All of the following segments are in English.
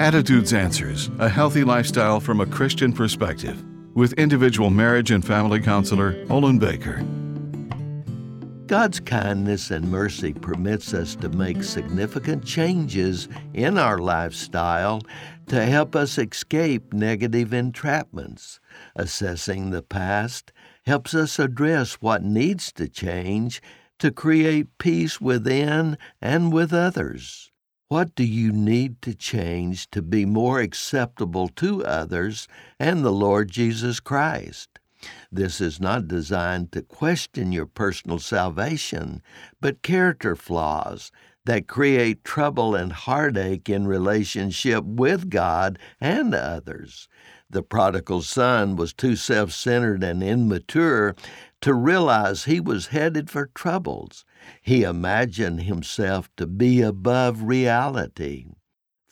Attitudes Answers A Healthy Lifestyle from a Christian Perspective with individual marriage and family counselor Olin Baker. God's kindness and mercy permits us to make significant changes in our lifestyle to help us escape negative entrapments. Assessing the past helps us address what needs to change to create peace within and with others. What do you need to change to be more acceptable to others and the Lord Jesus Christ? This is not designed to question your personal salvation, but character flaws that create trouble and heartache in relationship with God and others. The prodigal son was too self centered and immature to realize he was headed for troubles. He imagined himself to be above reality.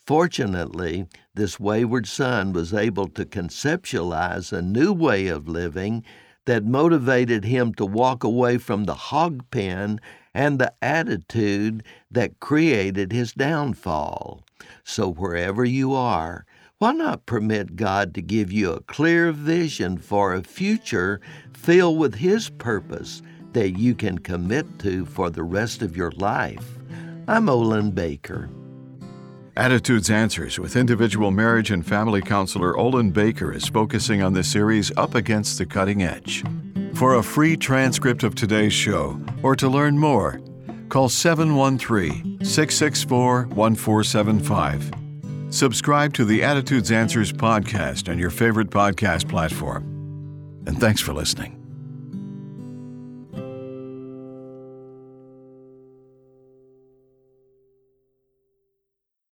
Fortunately, this wayward son was able to conceptualize a new way of living that motivated him to walk away from the hog pen and the attitude that created his downfall. So, wherever you are, why not permit God to give you a clear vision for a future filled with His purpose that you can commit to for the rest of your life? I'm Olin Baker. Attitudes Answers with individual marriage and family counselor Olin Baker is focusing on the series Up Against the Cutting Edge. For a free transcript of today's show or to learn more, call 713 664 1475. Subscribe to the Attitudes Answers podcast on your favorite podcast platform. And thanks for listening.